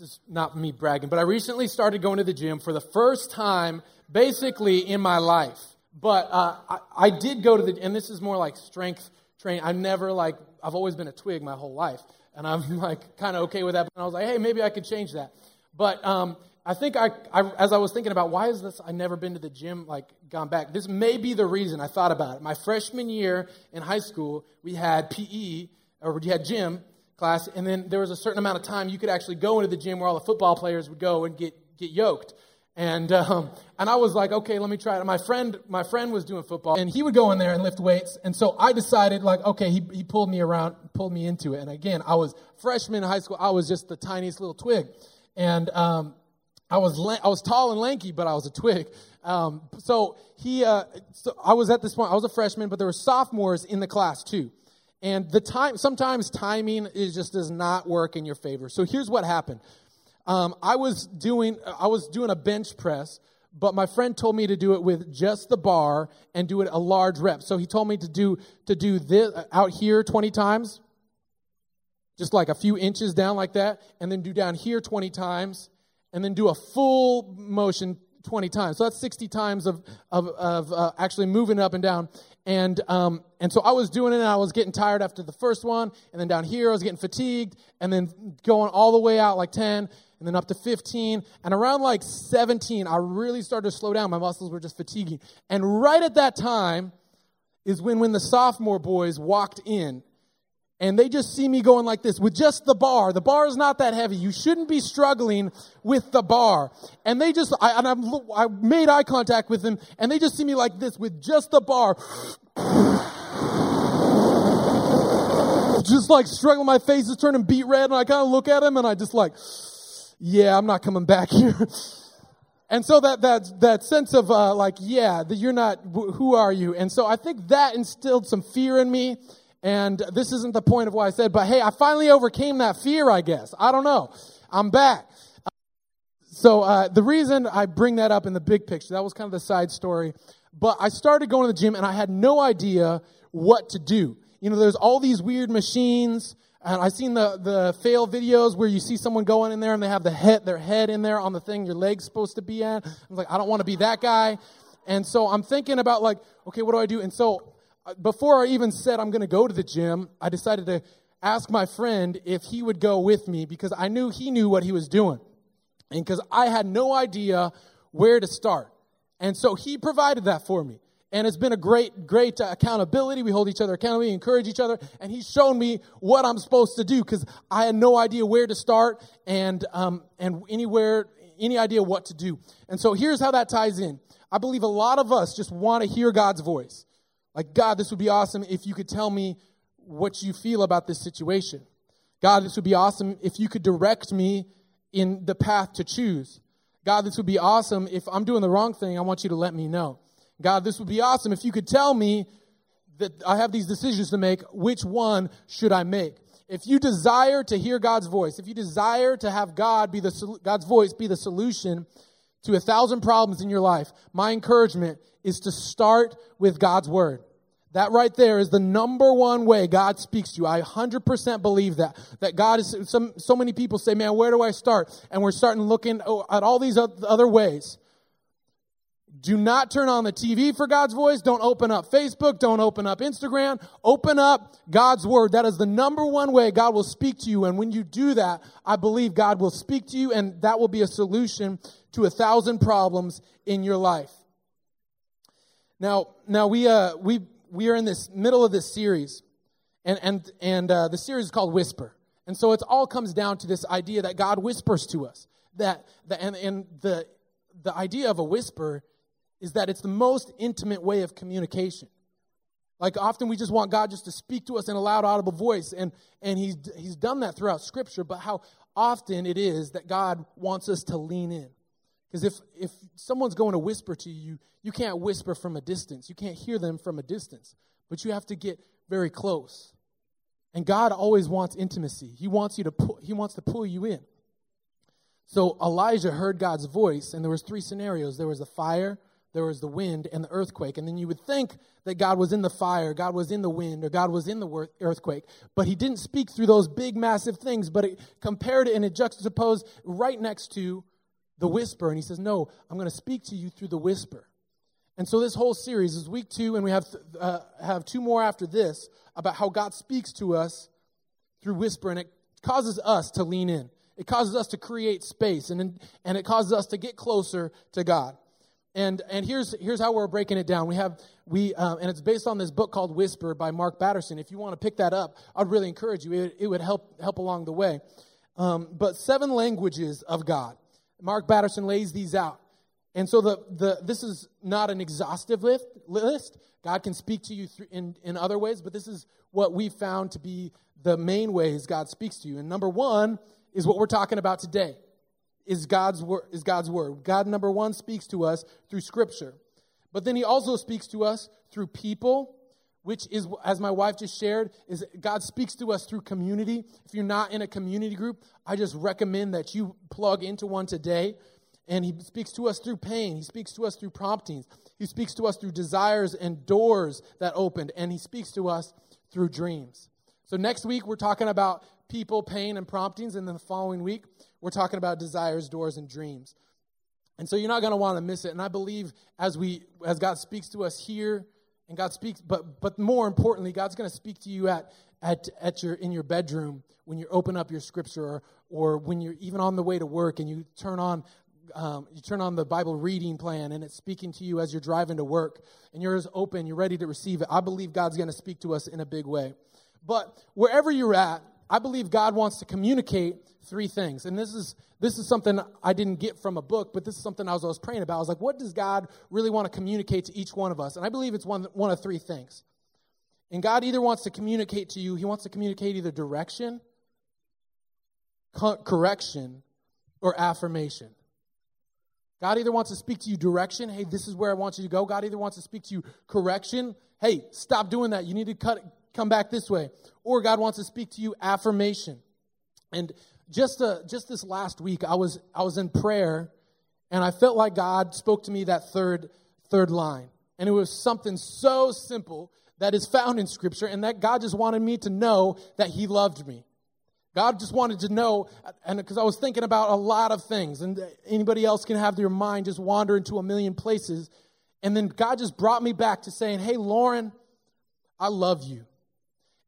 this is not me bragging, but I recently started going to the gym for the first time basically in my life. But uh, I, I did go to the, and this is more like strength training. I've never like, I've always been a twig my whole life. And I'm like kind of okay with that. But I was like, hey, maybe I could change that. But um, I think I, I, as I was thinking about why is this, I never been to the gym, like gone back. This may be the reason I thought about it. My freshman year in high school, we had PE, or we had gym class, and then there was a certain amount of time you could actually go into the gym where all the football players would go and get, get yoked. And, um, and I was like, okay, let me try it. My friend, my friend was doing football and he would go in there and lift weights. And so I decided like, okay, he, he pulled me around, pulled me into it. And again, I was freshman in high school. I was just the tiniest little twig. And, um, I was, I was tall and lanky, but I was a twig. Um, so he, uh, so I was at this point, I was a freshman, but there were sophomores in the class too. And the time, sometimes timing is just does not work in your favor. So here's what happened. Um, I was doing I was doing a bench press, but my friend told me to do it with just the bar and do it a large rep. So he told me to do to do this out here 20 times, just like a few inches down like that, and then do down here 20 times, and then do a full motion 20 times. So that's 60 times of of, of uh, actually moving up and down. And, um, and so I was doing it and I was getting tired after the first one. And then down here I was getting fatigued and then going all the way out like 10 and then up to 15. And around like 17, I really started to slow down. My muscles were just fatiguing. And right at that time is when, when the sophomore boys walked in and they just see me going like this with just the bar. The bar is not that heavy. You shouldn't be struggling with the bar. And they just, I, and I'm, I made eye contact with them, and they just see me like this with just the bar. just like struggling, my face is turning beet red, and I kind of look at him, and I just like, yeah, I'm not coming back here. And so that, that, that sense of, uh, like, yeah, that you're not, who are you? And so I think that instilled some fear in me. And this isn't the point of what I said, but hey, I finally overcame that fear, I guess. I don't know. I'm back. So uh, the reason I bring that up in the big picture, that was kind of the side story. But I started going to the gym and I had no idea what to do. You know, there's all these weird machines. And I've seen the, the fail videos where you see someone going in there and they have the head, their head in there on the thing your leg's supposed to be at. I'm like, I don't want to be that guy. And so I'm thinking about like, okay, what do I do? And so before I even said I'm going to go to the gym, I decided to ask my friend if he would go with me because I knew he knew what he was doing. And because I had no idea where to start. And so he provided that for me. And it's been a great, great accountability. We hold each other accountable, we encourage each other. And he's shown me what I'm supposed to do because I had no idea where to start and, um, and anywhere, any idea what to do. And so here's how that ties in. I believe a lot of us just want to hear God's voice. Like, God, this would be awesome if you could tell me what you feel about this situation. God, this would be awesome if you could direct me in the path to choose. God, this would be awesome if I'm doing the wrong thing. I want you to let me know. God, this would be awesome if you could tell me that I have these decisions to make. Which one should I make? If you desire to hear God's voice, if you desire to have God be the God's voice be the solution to a thousand problems in your life, my encouragement is to start with God's word. That right there is the number one way God speaks to you. I 100% believe that. That God is, some, so many people say, man, where do I start? And we're starting looking at all these other ways. Do not turn on the TV for God's voice. Don't open up Facebook. Don't open up Instagram. Open up God's word. That is the number one way God will speak to you. And when you do that, I believe God will speak to you and that will be a solution to a thousand problems in your life. Now, now we, uh, we, we are in this middle of this series, and, and, and uh, the series is called Whisper. And so it all comes down to this idea that God whispers to us. That, that and, and the, the idea of a whisper is that it's the most intimate way of communication. Like often we just want God just to speak to us in a loud, audible voice, and, and he's, he's done that throughout Scripture, but how often it is that God wants us to lean in. Because if, if someone's going to whisper to you, you can't whisper from a distance. You can't hear them from a distance, but you have to get very close. And God always wants intimacy. He wants you to pull, he wants to pull you in. So Elijah heard God's voice, and there was three scenarios. There was the fire, there was the wind and the earthquake. And then you would think that God was in the fire, God was in the wind, or God was in the earthquake. But he didn't speak through those big, massive things, but it compared it and it juxtaposed right next to the whisper. And he says, No, I'm going to speak to you through the whisper. And so this whole series is week two, and we have, uh, have two more after this about how God speaks to us through whisper, and it causes us to lean in. It causes us to create space, and, and it causes us to get closer to God. And, and here's, here's how we're breaking it down. We have, we, um, and it's based on this book called Whisper by Mark Batterson. If you want to pick that up, I'd really encourage you. It, it would help, help along the way. Um, but seven languages of God. Mark Batterson lays these out. And so the, the, this is not an exhaustive list. God can speak to you in, in other ways, but this is what we found to be the main ways God speaks to you. And number one is what we're talking about today is God's word is God's word. God number 1 speaks to us through scripture. But then he also speaks to us through people, which is as my wife just shared, is God speaks to us through community. If you're not in a community group, I just recommend that you plug into one today. And he speaks to us through pain. He speaks to us through promptings. He speaks to us through desires and doors that opened. And he speaks to us through dreams. So next week, we're talking about people, pain, and promptings. And then the following week, we're talking about desires, doors, and dreams. And so you're not going to want to miss it. And I believe as we as God speaks to us here, and God speaks, but but more importantly, God's going to speak to you at at at your in your bedroom when you open up your scripture, or or when you're even on the way to work and you turn on um, you turn on the Bible reading plan and it's speaking to you as you're driving to work and you're as open, you're ready to receive it. I believe God's going to speak to us in a big way. But wherever you're at, I believe God wants to communicate three things. And this is this is something I didn't get from a book, but this is something I was, I was praying about. I was like, what does God really want to communicate to each one of us? And I believe it's one, one of three things. And God either wants to communicate to you, He wants to communicate either direction, correction, or affirmation. God either wants to speak to you direction, hey, this is where I want you to go. God either wants to speak to you correction, hey, stop doing that. You need to cut, come back this way. Or God wants to speak to you affirmation. And just uh, just this last week, I was I was in prayer, and I felt like God spoke to me that third third line, and it was something so simple that is found in Scripture, and that God just wanted me to know that He loved me. God just wanted to know, and because I was thinking about a lot of things, and anybody else can have their mind just wander into a million places, and then God just brought me back to saying, "Hey, Lauren, I love you."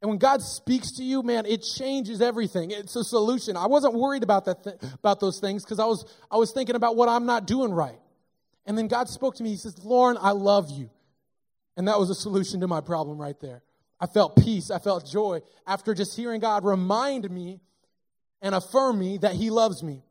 And when God speaks to you, man, it changes everything. It's a solution. I wasn't worried about that th- about those things because I was I was thinking about what I'm not doing right. And then God spoke to me. He says, "Lauren, I love you." And that was a solution to my problem right there. I felt peace, I felt joy after just hearing God remind me and affirm me that he loves me.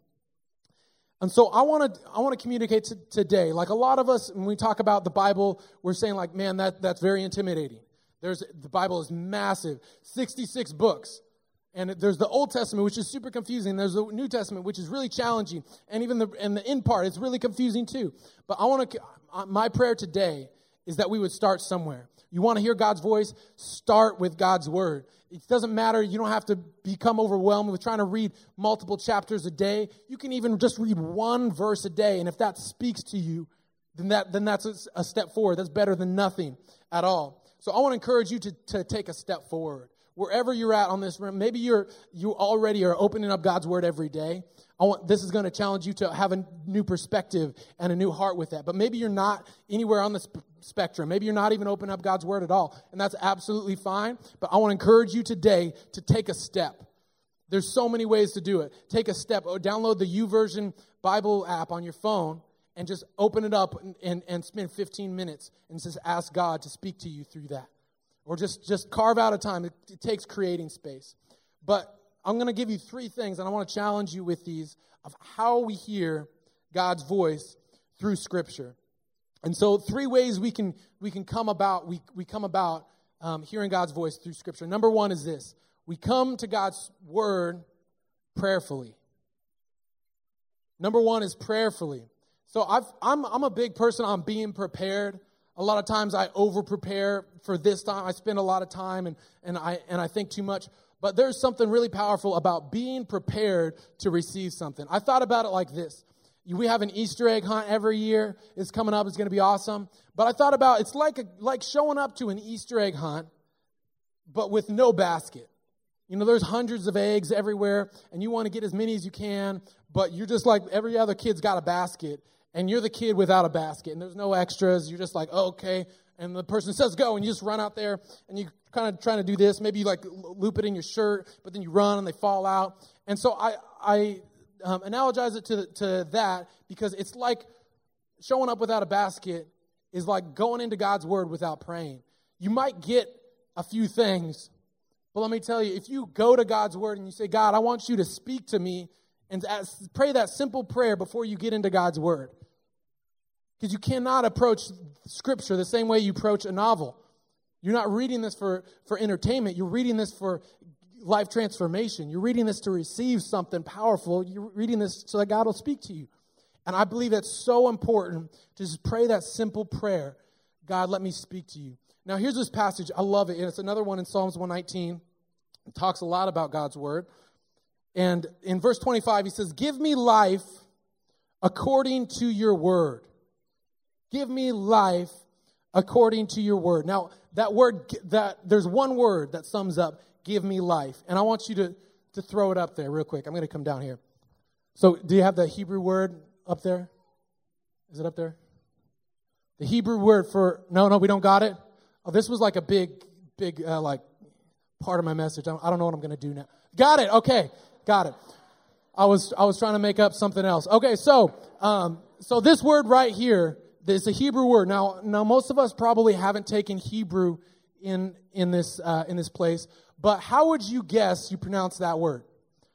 And so I want to I want to communicate to, today. Like a lot of us when we talk about the Bible, we're saying like, "Man, that that's very intimidating." There's, the Bible is massive, 66 books. And there's the Old Testament, which is super confusing. There's the New Testament, which is really challenging. And even the, and the end part, it's really confusing too. But I want to, uh, my prayer today is that we would start somewhere. You want to hear God's voice? Start with God's word. It doesn't matter. You don't have to become overwhelmed with trying to read multiple chapters a day. You can even just read one verse a day. And if that speaks to you, then, that, then that's a, a step forward. That's better than nothing at all. So I want to encourage you to, to take a step forward. Wherever you're at on this room, maybe you're you already are opening up God's word every day. I want this is going to challenge you to have a new perspective and a new heart with that. But maybe you're not anywhere on the sp- spectrum. Maybe you're not even opening up God's word at all, and that's absolutely fine. But I want to encourage you today to take a step. There's so many ways to do it. Take a step. Or download the YouVersion Bible app on your phone and just open it up and, and, and spend 15 minutes and just ask God to speak to you through that. Or just, just carve out a time. It, it takes creating space. But I'm going to give you three things, and I want to challenge you with these of how we hear God's voice through Scripture. And so, three ways we can we can come about we we come about um, hearing God's voice through Scripture. Number one is this: we come to God's Word prayerfully. Number one is prayerfully. So I've, I'm, I'm a big person on being prepared. A lot of times I over prepare for this time. I spend a lot of time and, and, I, and I think too much. But there's something really powerful about being prepared to receive something. I thought about it like this. We have an Easter egg hunt every year. It's coming up. It's going to be awesome. But I thought about it's like a, like showing up to an Easter egg hunt, but with no basket. You know, there's hundreds of eggs everywhere, and you want to get as many as you can, but you're just like every other kid's got a basket, and you're the kid without a basket, and there's no extras. You're just like, oh, okay. And the person says go, and you just run out there, and you kind of trying to do this. Maybe you like loop it in your shirt, but then you run and they fall out. And so I, I um, analogize it to, to that because it's like showing up without a basket is like going into God's word without praying. You might get a few things, but let me tell you, if you go to God's word and you say, God, I want you to speak to me, and pray that simple prayer before you get into God's word. Because you cannot approach scripture the same way you approach a novel. You're not reading this for, for entertainment, you're reading this for life transformation. You're reading this to receive something powerful. You're reading this so that God will speak to you. And I believe that's so important to just pray that simple prayer God, let me speak to you. Now, here's this passage. I love it. And it's another one in Psalms 119. It talks a lot about God's word. And in verse 25, he says, Give me life according to your word. Give me life according to your word. Now, that word, that there's one word that sums up give me life. And I want you to, to throw it up there real quick. I'm going to come down here. So, do you have the Hebrew word up there? Is it up there? The Hebrew word for, no, no, we don't got it. Oh, this was like a big, big, uh, like, part of my message. I don't know what I'm going to do now. Got it. Okay. Got it. I was, I was trying to make up something else. Okay. So, um, so this word right here, is a Hebrew word. Now, now most of us probably haven't taken Hebrew in, in this, uh, in this place, but how would you guess you pronounce that word?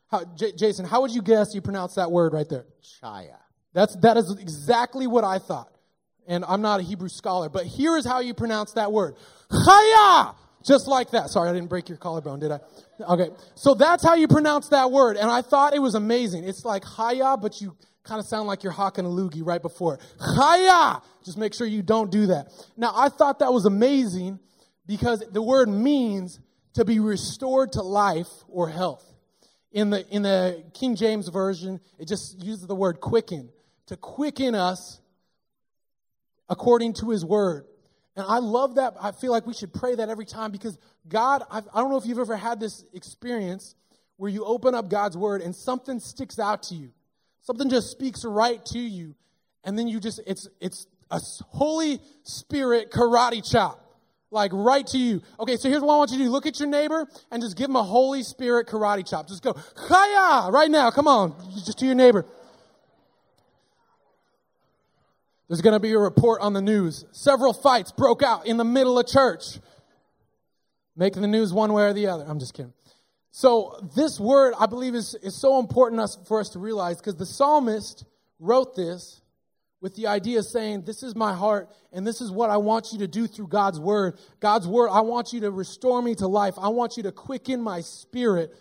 How, J- Jason, how would you guess you pronounce that word right there? Chaya. That's, that is exactly what I thought. And I'm not a Hebrew scholar, but here is how you pronounce that word. Chaya! Just like that. Sorry, I didn't break your collarbone, did I? Okay. So that's how you pronounce that word. And I thought it was amazing. It's like Chaya, but you kind of sound like you're hawking a loogie right before it. Chaya! Just make sure you don't do that. Now, I thought that was amazing because the word means to be restored to life or health. In the, in the King James Version, it just uses the word quicken, to quicken us according to his word. And I love that. I feel like we should pray that every time because God, I've, I do not know if you've ever had this experience where you open up God's word and something sticks out to you. Something just speaks right to you. And then you just, it's, it's a Holy Spirit karate chop like right to you. Okay, so here's what I want you to do. Look at your neighbor and just give him a Holy Spirit karate chop. Just go, hiya, right now. Come on, just to your neighbor. There's going to be a report on the news. Several fights broke out in the middle of church. Making the news one way or the other. I'm just kidding. So this word, I believe, is, is so important us, for us to realize because the psalmist wrote this with the idea saying, This is my heart, and this is what I want you to do through God's word. God's word, I want you to restore me to life. I want you to quicken my spirit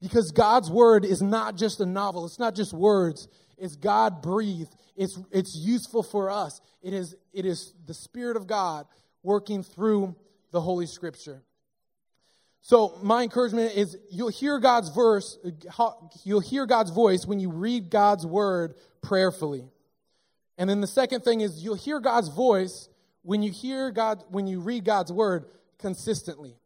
because God's word is not just a novel, it's not just words, it's God breathed. It's, it's useful for us. It is, it is the Spirit of God working through the Holy Scripture. So my encouragement is you'll hear God's verse, you'll hear God's voice when you read God's word prayerfully. And then the second thing is you'll hear God's voice when you hear God, when you read God's word consistently.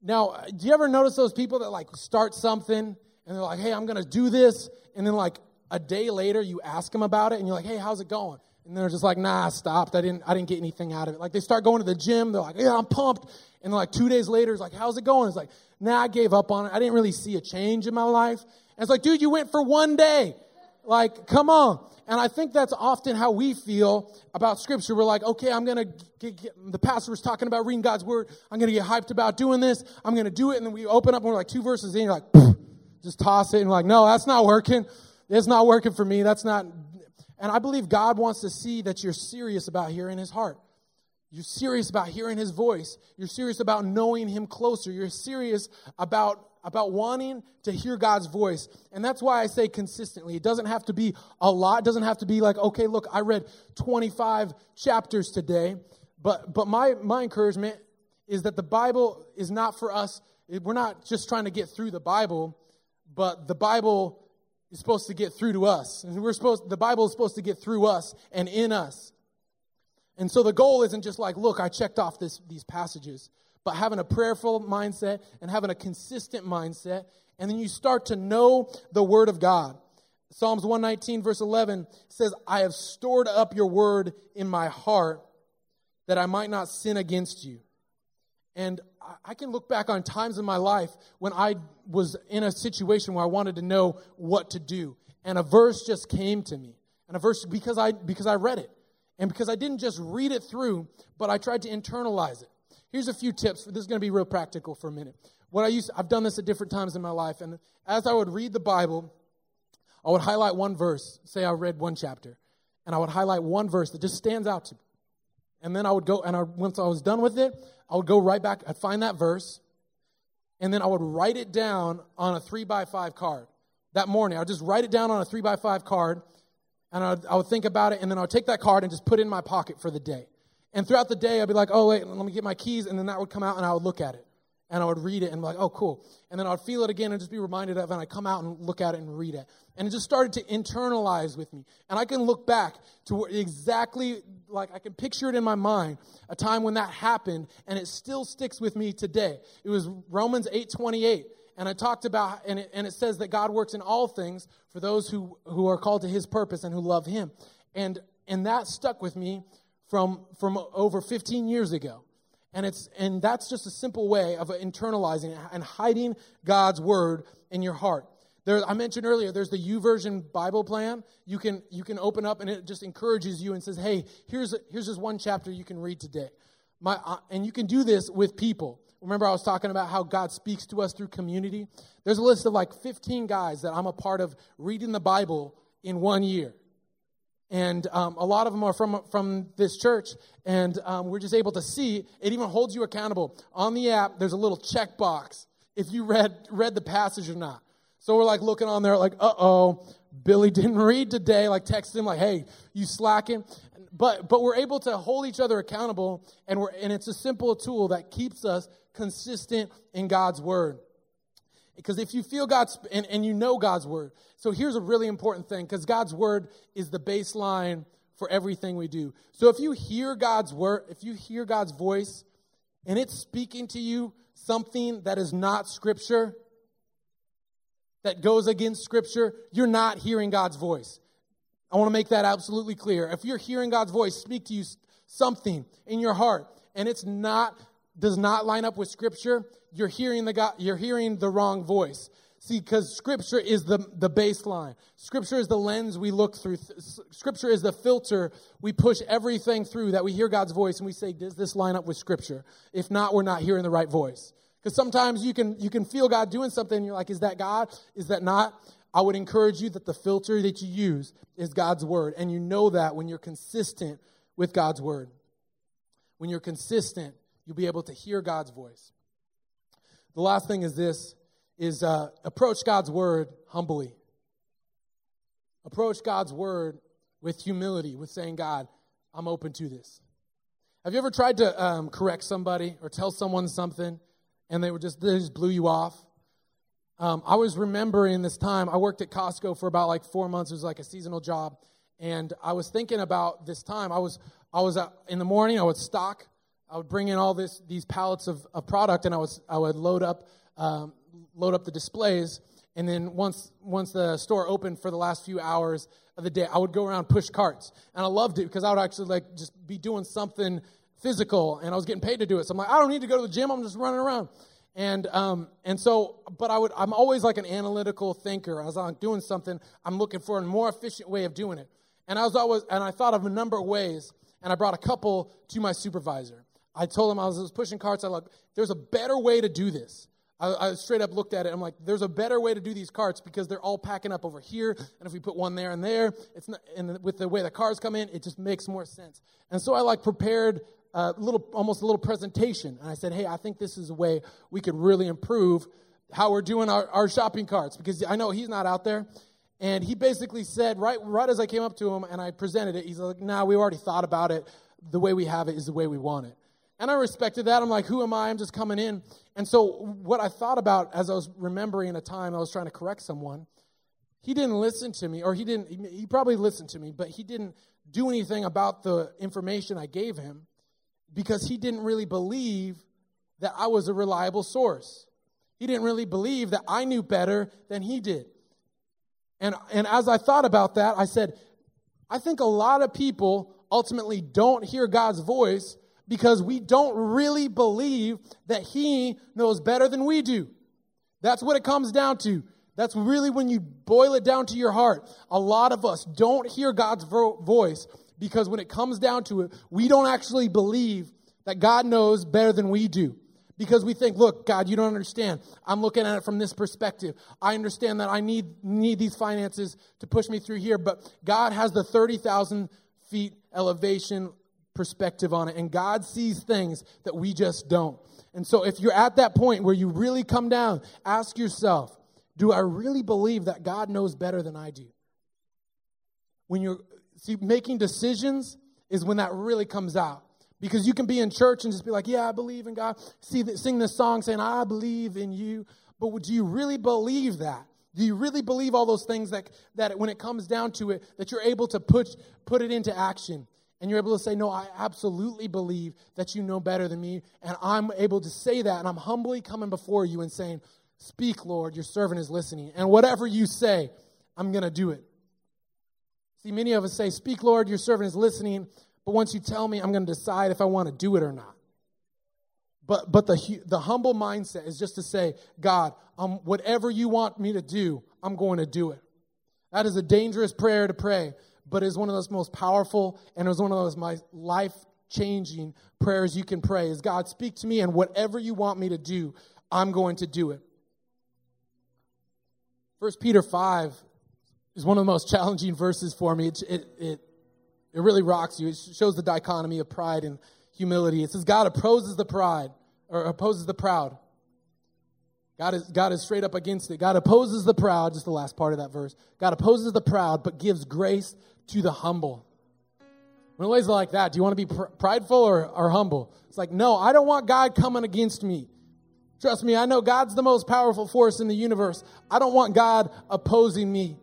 Now, do you ever notice those people that like start something and they're like, hey, I'm going to do this. And then like a day later, you ask them about it and you're like, hey, how's it going? And they're just like, nah, I stopped. I didn't, I didn't get anything out of it. Like they start going to the gym. They're like, yeah, I'm pumped. And like two days later, it's like, how's it going? It's like, nah, I gave up on it. I didn't really see a change in my life. And it's like, dude, you went for one day. Like, come on. And I think that's often how we feel about scripture. We're like, okay, I'm going to get, the pastor was talking about reading God's word. I'm going to get hyped about doing this. I'm going to do it. And then we open up and we're like two verses in, you're like, just toss it. And like, no, that's not working. It's not working for me. That's not. And I believe God wants to see that you're serious about hearing his heart. You're serious about hearing his voice. You're serious about knowing him closer. You're serious about about wanting to hear God's voice. And that's why I say consistently. It doesn't have to be a lot. It doesn't have to be like, okay, look, I read 25 chapters today. But, but my, my encouragement is that the Bible is not for us. We're not just trying to get through the Bible, but the Bible is supposed to get through to us. And we're supposed, the Bible is supposed to get through us and in us. And so the goal isn't just like, look, I checked off this, these passages, but having a prayerful mindset and having a consistent mindset. And then you start to know the Word of God. Psalms 119, verse 11 says, I have stored up your word in my heart that I might not sin against you. And I can look back on times in my life when I was in a situation where I wanted to know what to do. And a verse just came to me. And a verse because I because I read it. And because I didn't just read it through, but I tried to internalize it. Here's a few tips. This is going to be real practical for a minute. What I used I've done this at different times in my life and as I would read the Bible, I would highlight one verse. Say I read one chapter, and I would highlight one verse that just stands out to me. And then I would go, and I, once I was done with it, I would go right back, I'd find that verse, and then I would write it down on a three by five card. That morning, I would just write it down on a three by five card, and I would, I would think about it, and then I would take that card and just put it in my pocket for the day. And throughout the day, I'd be like, oh, wait, let me get my keys, and then that would come out, and I would look at it and I would read it and be like, oh, cool. And then I'd feel it again and just be reminded of it, and I'd come out and look at it and read it. And it just started to internalize with me. And I can look back to exactly, like, I can picture it in my mind, a time when that happened, and it still sticks with me today. It was Romans 8 28. And I talked about, and it, and it says that God works in all things for those who, who are called to his purpose and who love him. And, and that stuck with me from, from over 15 years ago. And it's and that's just a simple way of internalizing and hiding God's word in your heart. There, I mentioned earlier, there's the YouVersion Bible plan. You can you can open up and it just encourages you and says, "Hey, here's here's just one chapter you can read today." My, and you can do this with people. Remember, I was talking about how God speaks to us through community. There's a list of like 15 guys that I'm a part of reading the Bible in one year and um, a lot of them are from from this church and um, we're just able to see it even holds you accountable. On the app there's a little check box if you read read the passage or not. So we're like looking on there like uh-oh billy didn't read today like text him like hey you slacking? But but we're able to hold each other accountable and we're and it's a simple tool that keeps us consistent in god's word because if you feel God's, and, and you know God's word. So here's a really important thing because God's word is the baseline for everything we do. So if you hear God's word, if you hear God's voice and it's speaking to you something that is not scripture, that goes against scripture, you're not hearing God's voice. I want to make that absolutely clear. If you're hearing God's voice speak to you something in your heart and it's not does not line up with scripture, you're hearing the God, you're hearing the wrong voice. See, because scripture is the, the baseline. Scripture is the lens we look through. Scripture is the filter we push everything through that we hear God's voice and we say, does this line up with scripture? If not, we're not hearing the right voice. Because sometimes you can, you can feel God doing something and you're like, is that God? Is that not? I would encourage you that the filter that you use is God's word. And you know that when you're consistent with God's word. When you're consistent, you'll be able to hear God's voice. The last thing is this is uh, approach God's word humbly. Approach God's word with humility, with saying, God, I'm open to this. Have you ever tried to um, correct somebody or tell someone something and they were just they just blew you off? Um, I was remembering this time I worked at Costco for about like four months. It was like a seasonal job, and I was thinking about this time. I was I was uh, in the morning. I would stock I would bring in all this these pallets of, of product, and I was I would load up um, load up the displays, and then once once the store opened for the last few hours of the day, I would go around push carts, and I loved it because I would actually like just be doing something physical, and I was getting paid to do it. So I'm like, I don't need to go to the gym; I'm just running around. And um, and so, but I would I'm always like an analytical thinker. As I'm doing something, I'm looking for a more efficient way of doing it. And I was always and I thought of a number of ways, and I brought a couple to my supervisor. I told him I was, I was pushing carts. I like, there's a better way to do this. I, I, straight up looked at it. I'm like, there's a better way to do these carts because they're all packing up over here. And if we put one there and there, it's not, and with the way the cars come in, it just makes more sense. And so I like prepared a little, almost a little presentation. And I said, hey, I think this is a way we could really improve how we're doing our, our shopping carts because I know he's not out there. And he basically said, right, right as I came up to him and I presented it, he's like, nah, we already thought about it. The way we have it is the way we want it. And I respected that. I'm like, who am I? I'm just coming in. And so, what I thought about as I was remembering a time I was trying to correct someone he didn't listen to me, or he didn't, he probably listened to me, but he didn't do anything about the information I gave him because he didn't really believe that I was a reliable source. He didn't really believe that I knew better than he did. And, and as I thought about that, I said, I think a lot of people ultimately don't hear God's voice because we don't really believe that He knows better than we do. That's what it comes down to. That's really when you boil it down to your heart. A lot of us don't hear God's vo- voice because when it comes down to it, we don't actually believe that God knows better than we do. Because we think, look, God, you don't understand. I'm looking at it from this perspective. I understand that I need, need these finances to push me through here, but God has the 30,000 feet elevation perspective on it, and God sees things that we just don't. And so if you're at that point where you really come down, ask yourself, do I really believe that God knows better than I do? When you're see making decisions is when that really comes out. Because you can be in church and just be like, "Yeah, I believe in God." See, sing this song saying, "I believe in you," but do you really believe that? Do you really believe all those things that that when it comes down to it, that you're able to put put it into action? And you're able to say, No, I absolutely believe that you know better than me. And I'm able to say that. And I'm humbly coming before you and saying, Speak, Lord, your servant is listening. And whatever you say, I'm going to do it. See, many of us say, Speak, Lord, your servant is listening. But once you tell me, I'm going to decide if I want to do it or not. But, but the, the humble mindset is just to say, God, um, whatever you want me to do, I'm going to do it. That is a dangerous prayer to pray, but it's one of those most powerful and it was one of those my life changing prayers you can pray is God, speak to me and whatever you want me to do, I'm going to do it. First Peter 5 is one of the most challenging verses for me. It, it, it, it really rocks you. It shows the dichotomy of pride and humility. It says, God opposes the pride, or opposes the proud. God is, God is straight up against it. God opposes the proud, just the last part of that verse. God opposes the proud, but gives grace to the humble. When it lays like that, do you want to be pr- prideful or, or humble? It's like, no, I don't want God coming against me. Trust me, I know God's the most powerful force in the universe. I don't want God opposing me.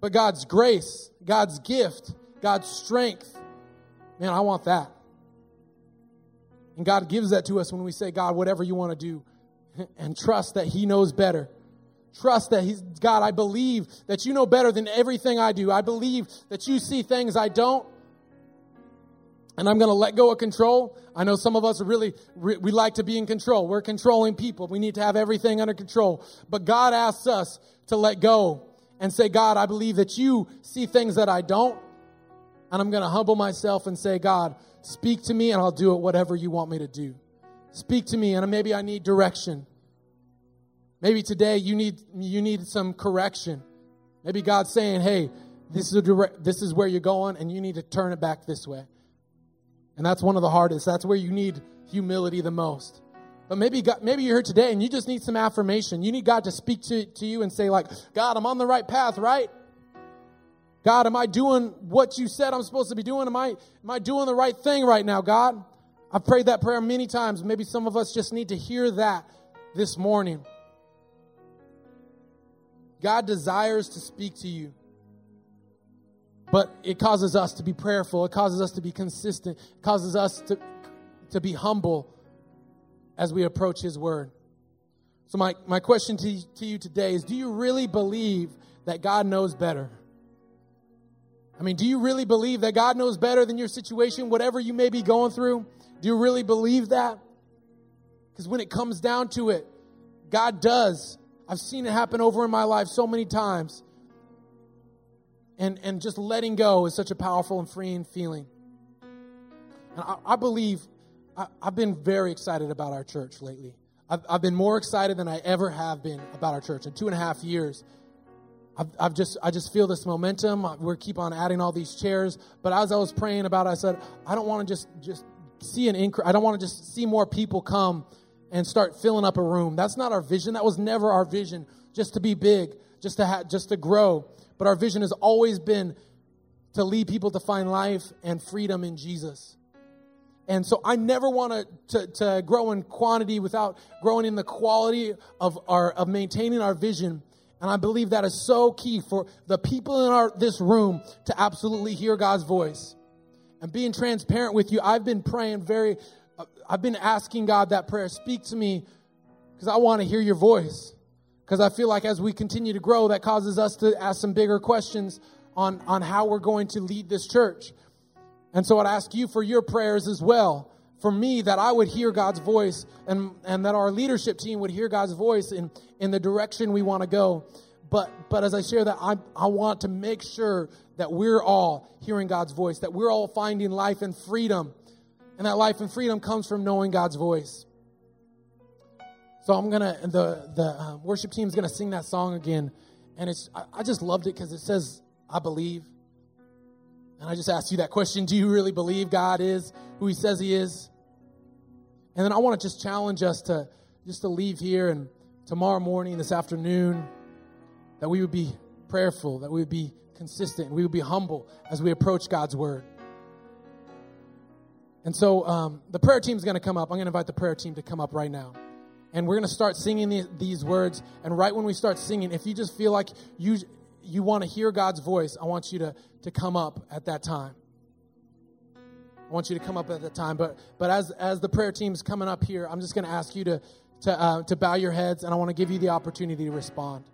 But God's grace, God's gift, God's strength, man, I want that. And God gives that to us when we say, God, whatever you want to do, and trust that He knows better. Trust that He's, God, I believe that you know better than everything I do. I believe that you see things I don't and I'm going to let go of control. I know some of us are really, we like to be in control. We're controlling people. We need to have everything under control. But God asks us to let go and say, God, I believe that you see things that I don't. And I'm going to humble myself and say, God, speak to me and I'll do it whatever you want me to do. Speak to me and maybe I need direction. Maybe today you need, you need some correction. Maybe God's saying, hey, this is, a direct, this is where you're going and you need to turn it back this way. And that's one of the hardest. That's where you need humility the most. But maybe God, maybe you're here today and you just need some affirmation. You need God to speak to, to you and say, like, God, I'm on the right path, right? God, am I doing what you said I'm supposed to be doing? Am I, am I doing the right thing right now, God? I've prayed that prayer many times. Maybe some of us just need to hear that this morning. God desires to speak to you. But it causes us to be prayerful. It causes us to be consistent. It causes us to, to be humble as we approach His Word. So, my, my question to, to you today is Do you really believe that God knows better? I mean, do you really believe that God knows better than your situation, whatever you may be going through? Do you really believe that? Because when it comes down to it, God does. I've seen it happen over in my life so many times and, and just letting go is such a powerful and freeing feeling. And I, I believe I, have been very excited about our church lately. I've, I've been more excited than I ever have been about our church. In two and a half years, I've, I've just I just feel this momentum. We keep on adding all these chairs. But as I was praying about it, I said, I don't want to just just see an increase. I don't want to just see more people come and start filling up a room. That's not our vision. That was never our vision. Just to be big, just to ha- just to grow. But our vision has always been to lead people to find life and freedom in Jesus. And so I never want to, to grow in quantity without growing in the quality of our of maintaining our vision And I believe that is so key for the people in our, this room to absolutely hear God's voice. And being transparent with you, I've been praying very, uh, I've been asking God that prayer, speak to me because I want to hear your voice. Because I feel like as we continue to grow, that causes us to ask some bigger questions on, on how we're going to lead this church. And so I'd ask you for your prayers as well. For me, that I would hear God's voice and, and that our leadership team would hear God's voice in, in the direction we want to go. But, but as I share that, I, I want to make sure that we're all hearing God's voice, that we're all finding life and freedom. And that life and freedom comes from knowing God's voice. So I'm gonna the the uh, worship team is gonna sing that song again, and it's I, I just loved it because it says I believe, and I just asked you that question: Do you really believe God is who He says He is? And then I want to just challenge us to just to leave here and tomorrow morning, this afternoon, that we would be prayerful, that we would be consistent, we would be humble as we approach God's word. And so um, the prayer team is going to come up. I'm going to invite the prayer team to come up right now and we're going to start singing these, these words. And right when we start singing, if you just feel like you you want to hear God's voice, I want you to to come up at that time. I want you to come up at the time. But but as as the prayer team's coming up here, I'm just going to ask you to to uh, to bow your heads, and I want to give you the opportunity to respond.